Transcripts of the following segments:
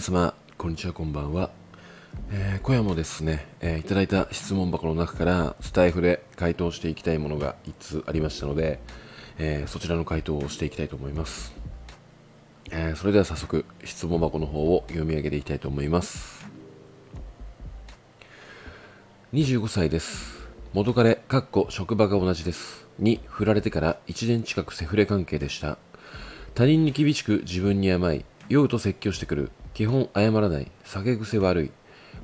皆様、こんにちは、こんばんは。えー、今夜もですね、えー、いただいた質問箱の中からスタイフで回答していきたいものが1つありましたので、えー、そちらの回答をしていきたいと思います。えそれでは早速、質問箱の方を読み上げていきたいと思います。25歳です。元彼、かっこ職場が同じです。に振られてから1年近くセフレ関係でした。他人に厳しく自分に甘い、酔うと説教してくる、基本謝らない、酒癖悪い。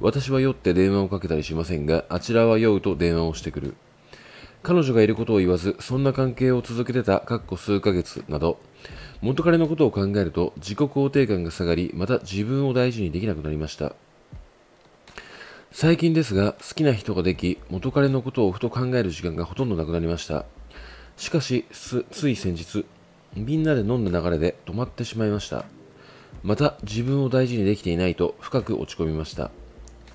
私は酔って電話をかけたりしませんが、あちらは酔うと電話をしてくる。彼女がいることを言わず、そんな関係を続けてた、かっこ数ヶ月など、元彼のことを考えると自己肯定感が下がり、また自分を大事にできなくなりました。最近ですが、好きな人ができ、元彼のことをふと考える時間がほとんどなくなりました。しかし、つい先日、みんなで飲んだ流れで止まってしまいました。また、自分を大事にできていないと深く落ち込みました。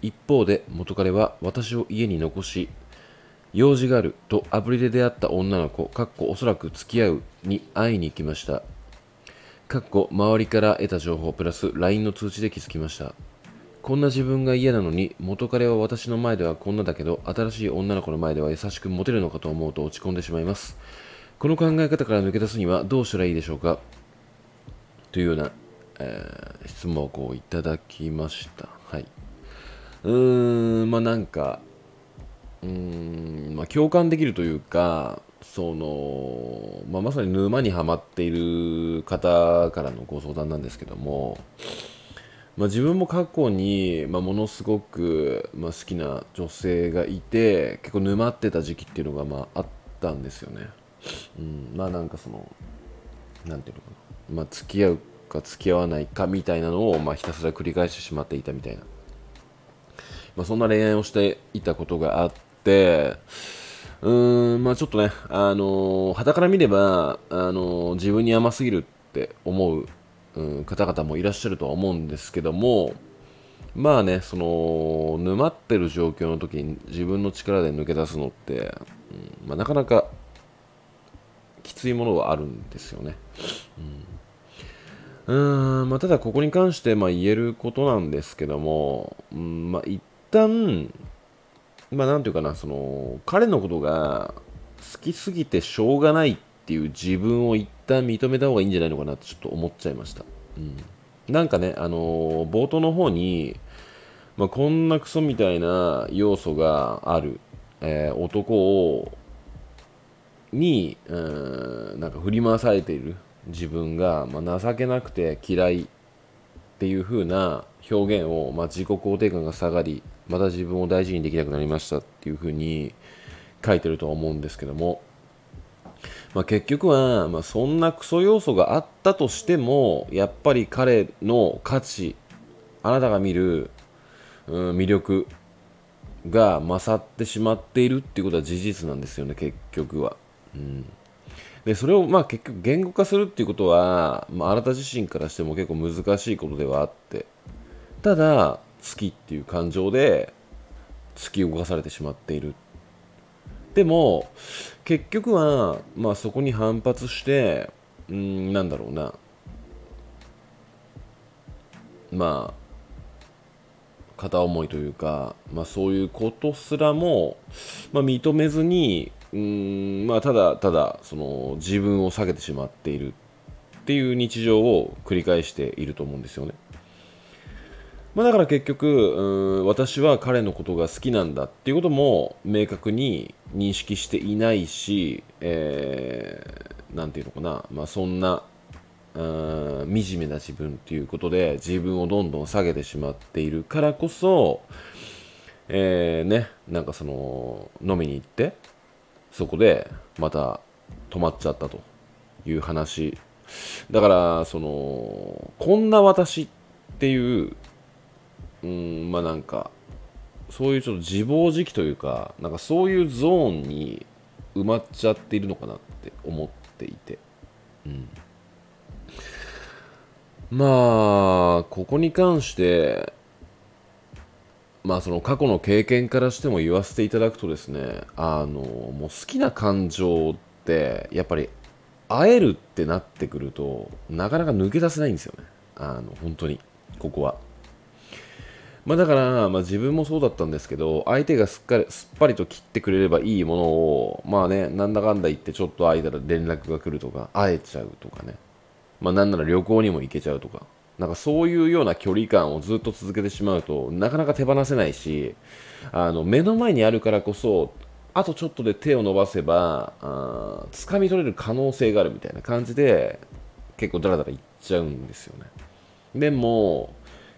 一方で、元彼は私を家に残し、用事があるとアプリで出会った女の子、かっこおそらく付き合うに会いに行きました。かっこ周りから得た情報プラス LINE の通知で気づきました。こんな自分が嫌なのに元彼は私の前ではこんなだけど新しい女の子の前では優しくモテるのかと思うと落ち込んでしまいますこの考え方から抜け出すにはどうしたらいいでしょうかというような、えー、質問をいただきました。はい。うーんまあなんかうーんまあ共感できるというかその、まあ、まさに沼にはまっている方からのご相談なんですけどもまあ、自分も過去に、まあ、ものすごく、ま、好きな女性がいて結構沼ってた時期っていうのが、まあ、あったんですよね、うん、まあなんかそのなんていうのかな、まあ、付き合うか付き合わないかみたいなのを、まあ、ひたすら繰り返してしまっていたみたいな、まあ、そんな恋愛をしていたことがあってうーんまあちょっとねあのー、から見れば、あの、自分に甘すぎるって思ううん、方々もいらっしゃるとは思うんですけどもまあねその沼ってる状況の時に自分の力で抜け出すのって、うんまあ、なかなかきついものはあるんですよね。うん、うんまあ、ただここに関してまあ言えることなんですけども、うんまあ、一旦まあなんていうかなその彼のことが好きすぎてしょうがないっていう自分を一旦認めた方がいいんじゃないのかなってちょっと思っちゃいました。うん、なんかね、あのー、冒頭の方に、まあ、こんなクソみたいな要素がある、えー、男をに、うん、なんか振り回されている自分が、まあ、情けなくて嫌いっていう風な表現を、まあ、自己肯定感が下がりまた自分を大事にできなくなりましたっていう風に書いてるとは思うんですけどもまあ、結局は、まあ、そんなクソ要素があったとしてもやっぱり彼の価値あなたが見る、うん、魅力が勝ってしまっているっていうことは事実なんですよね結局は。うんでそれをまあ結局言語化するっていうことは、まあ、あなた自身からしても結構難しいことではあって。ただ好きっていう感情で突き動かされてしまっている。でも結局は、まあ、そこに反発してうんなんだろうな。まあ片思いというか、まあ、そういうことすらも、まあ、認めずにうんまあただただその自分を下げてしまっているっていう日常を繰り返していると思うんですよね。まあ、だから結局うん私は彼のことが好きなんだっていうことも明確に認識していないし、えー、なんていうのかな、まあ、そんな惨めな自分っていうことで自分をどんどん下げてしまっているからこそ、えー、ね、なんかその飲みに行ってそこでまた止まっちゃったという話。だからそのこんな私っていううんまあなんかそういうちょっと自暴自棄というかなんかそういうゾーンに埋まっちゃっているのかなって思っていて、うん、まあここに関してまあその過去の経験からしても言わせていただくとですねあのもう好きな感情ってやっぱり会えるってなってくるとなかなか抜け出せないんですよね。あの本当に。ここは。まあ、だから、まあ、自分もそうだったんですけど相手がすっかりすっぱりと切ってくれればいいものをまあねなんだかんだ言ってちょっと空いたら連絡が来るとか会えちゃうとかね。まあなんなら旅行にも行けちゃうとか。なんかそういうような距離感をずっと続けてしまうとなかなか手放せないしあの目の前にあるからこそあとちょっとで手を伸ばせばあ掴み取れる可能性があるみたいな感じで結構ダラダラいっちゃうんですよね。でも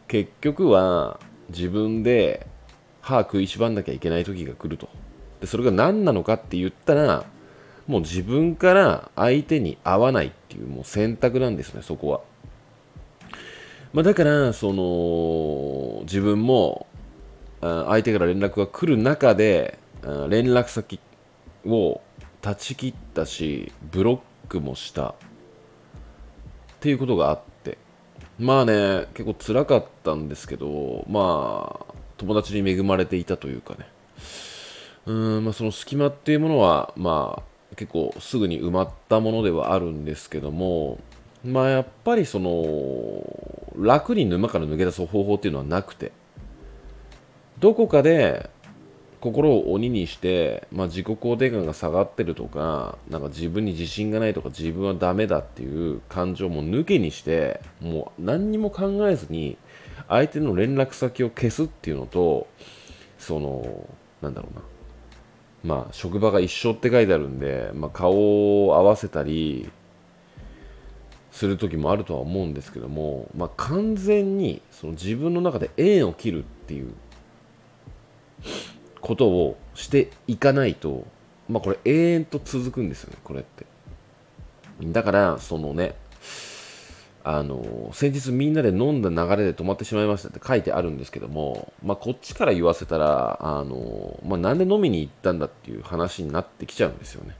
結局は自分で歯食いしばんなきゃいけない時が来ると。でそれが何なのかって言ったらもう自分から相手に合わないっていうもう選択なんですねそこは、まあ、だからその自分も相手から連絡が来る中で連絡先を断ち切ったしブロックもした。っていうことがあって。まあね結構辛かったんですけどまあ友達に恵まれていたというかね。うんまあその隙間っていうものはまあ結構すぐに埋まったものではあるんですけどもまあやっぱりその楽に沼から抜け出す方法っていうのはなくてどこかで心を鬼にして、まあ、自己肯定感が下がってるとかなんか自分に自信がないとか自分はダメだっていう感情も抜けにしてもう何にも考えずに相手の連絡先を消すっていうのとそのなんだろうな。まあ職場が一緒って書いてあるんで、まあ、顔を合わせたりする時もあるとは思うんですけども、まあ、完全にその自分の中で縁を切るっていうことをしていかないと、まあこれ永遠と続くんですよね、これって。だから、そのね、あの、先日みんなで飲んだ流れで止まってしまいましたって書いてあるんですけども、まあこっちから言わせたら、あの、まあなんで飲みに行ったんだっていう話になってきちゃうんですよね。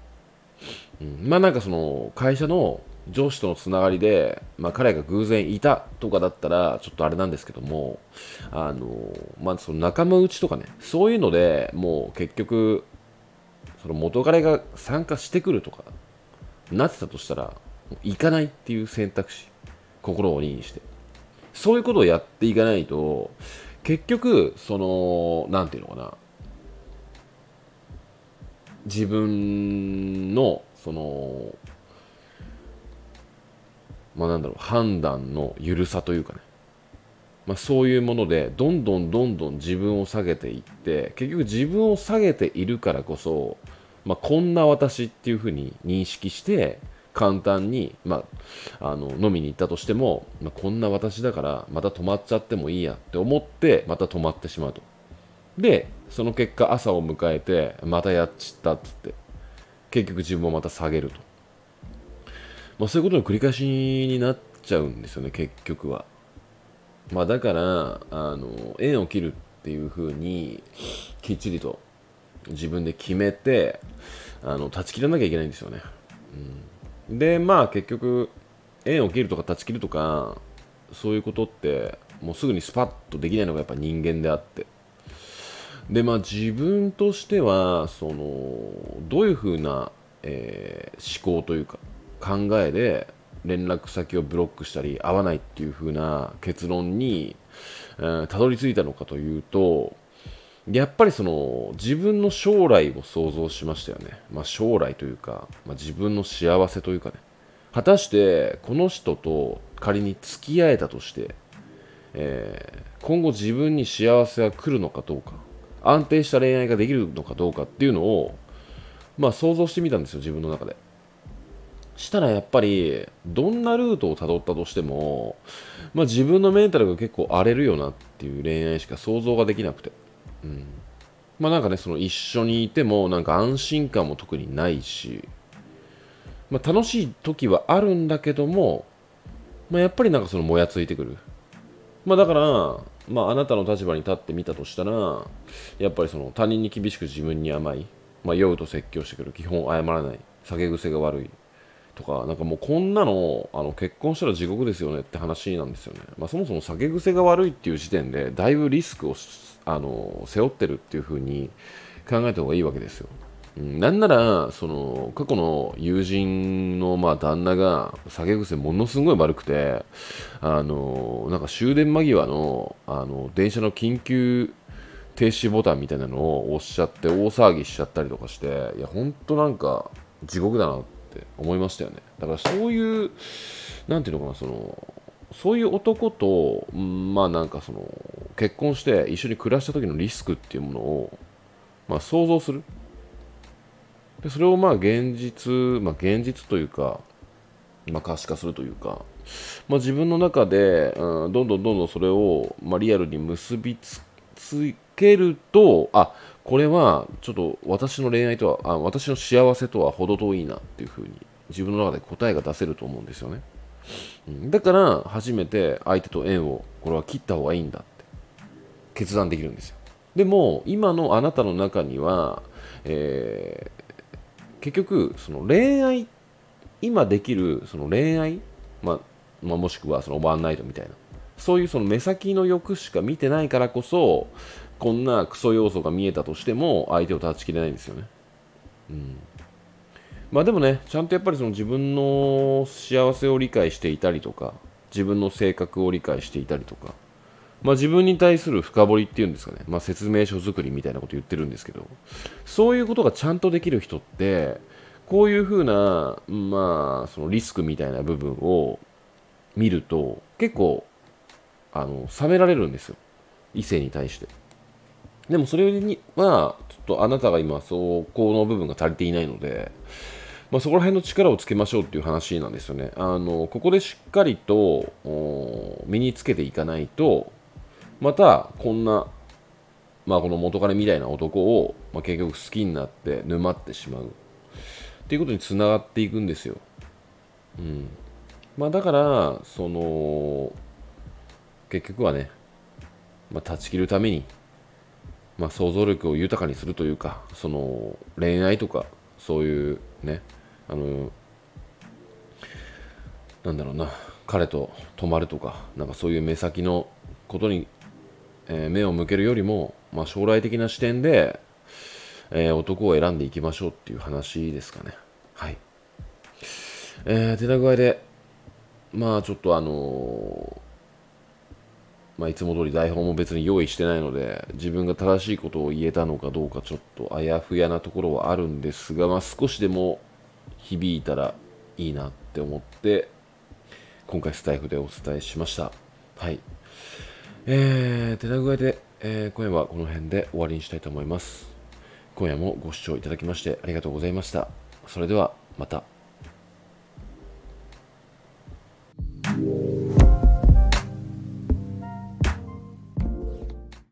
うん、まあなんかその会社の上司とのつながりで、まあ、彼が偶然いたとかだったらちょっとあれなんですけどもあの、まあ、その仲間内とかねそういうのでもう結局その元彼が参加してくるとかなってたとしたら行かないっていう選択肢心を鬼にして。そういうことをやっていかないと結局その何て言うのかな。自分のそのまあ、なんだろう判断の緩さというかね、まあ、そういうものでどんどんどんどん自分を下げていって結局自分を下げているからこそ、まあ、こんな私っていうふうに認識して簡単に、まあ、あの飲みに行ったとしても、まあ、こんな私だからまた止まっちゃってもいいやって思ってまた止まってしまうと。でその結果朝を迎えてまたやっちったっつって結局自分をまた下げると。まあ、そういうことの繰り返しになっちゃうんですよね結局は、まあ、だからあの縁を切るっていうふうにきっちりと自分で決めてあの断ち切らなきゃいけないんですよね、うん、でまあ結局縁を切るとか断ち切るとかそういうことってもうすぐにスパッとできないのがやっぱ人間であって。でまあ自分としてはそのどういうふうな、えー、思考というか考えで連絡先をブロックしたり合わないっていう風な結論にたど、り着いたのかというとやっぱりその自分の将来を想像しましたよね、まあ、将来というか、まあ、自分の幸せというかね。果たしてこの人と仮に付き合えたとして、えー、今後自分に幸せが来るのかどうか安定した恋愛ができるのかどうかっていうのをまあ想像してみたんですよ自分の中で。したらやっぱりどんなルートをたどったとしても、まあ、自分のメンタルが結構荒れるよなっていう恋愛しか想像ができなくて、うん、まあなんかねその一緒にいてもなんか安心感も特にないし、まあ、楽しい時はあるんだけども、まあ、やっぱりなんかそのもやついてくる、まあ、だから、まあ、あなたの立場に立ってみたとしたらやっぱりその他人に厳しく自分に甘い、まあ、酔うと説教してくる。基本謝らない。酒癖が悪い。とか、なんかもうこんなのあの結婚したら地獄ですよねって話なんですよね。まあ、そもそも酒癖が悪いっていう時点で、だいぶリスクをあの背負ってるっていう風に考えた方がいいわけですよ。うんなんなら、その、過去の友人の、まあ、旦那が、酒癖ものすごい悪くて、あの、なんか終電間際の、あの、電車の緊急停止ボタンみたいなのを押しちゃって大騒ぎしちゃったりとかしていやほんとなんか地獄だなっって思いましたよね。だからそういうなんていうのかなそのそういう男とまあなんかその結婚して一緒に暮らした時のリスクっていうものを、まあ、想像する。でそれをまあ現実、まあ、現実というか、まあ、可視化するというか、まあ、自分の中で、うん、どんどんどんどんそれを、まあ、リアルに結びつけるとあこれはちょっと私の恋愛とはあ私の幸せとは程遠いなっていうふうに自分の中で答えが出せると思うんですよね、うん、だから初めて相手と縁をこれは切った方がいいんだって決断できるんですよ。でも今のあなたの中には、えー、結局その恋愛今できるその恋愛、まあ、まあ、もしくはそのワンナイトみたいなそういうその目先の欲しか見てないからこそこんなクソ要素が見えたとしても相手を断ち切れないんですよね。うん、まあでもね、ちゃんとやっぱりその自分の幸せを理解していたりとか、自分の性格を理解していたりとか、まあ自分に対する深掘りっていうんですかね、まあ説明書作りみたいなこと言ってるんですけど、そういうことがちゃんとできる人って、こういうふうな、まあ、そのリスクみたいな部分を見ると、結構、あの、冷められるんですよ。異性に対して。でもそれには、ちょっとあなたが今、そこの部分が足りていないので、まあ、そこら辺の力をつけましょうっていう話なんですよね。あのここでしっかりと身につけていかないと、またこんな、まあ、この元彼みたいな男を、まあ、結局好きになって沼ってしまうっていうことにつながっていくんですよ。うんまあ、だから、その結局はね、まあ、断ち切るためにまあ、想像力を豊かにするというかその恋愛とかそういうねあのなんだろうな彼と泊まるとかなんかそういう目先のことに、えー、目を向けるよりも、まあ、将来的な視点で、えー、男を選んでいきましょうっていう話ですかね。はい、えー、手な具合でまあちょっとあのまあ、いつも通り台本も別に用意してないので自分が正しいことを言えたのかどうかちょっとあやふやなところはあるんですが、まあ、少しでも響いたらいいなって思って今回スタイフでお伝えしました。はい。えー、手な具合で、えー、今夜はこの辺で終わりにしたいと思います。今夜もご視聴いただきましてありがとうございました。それではまた。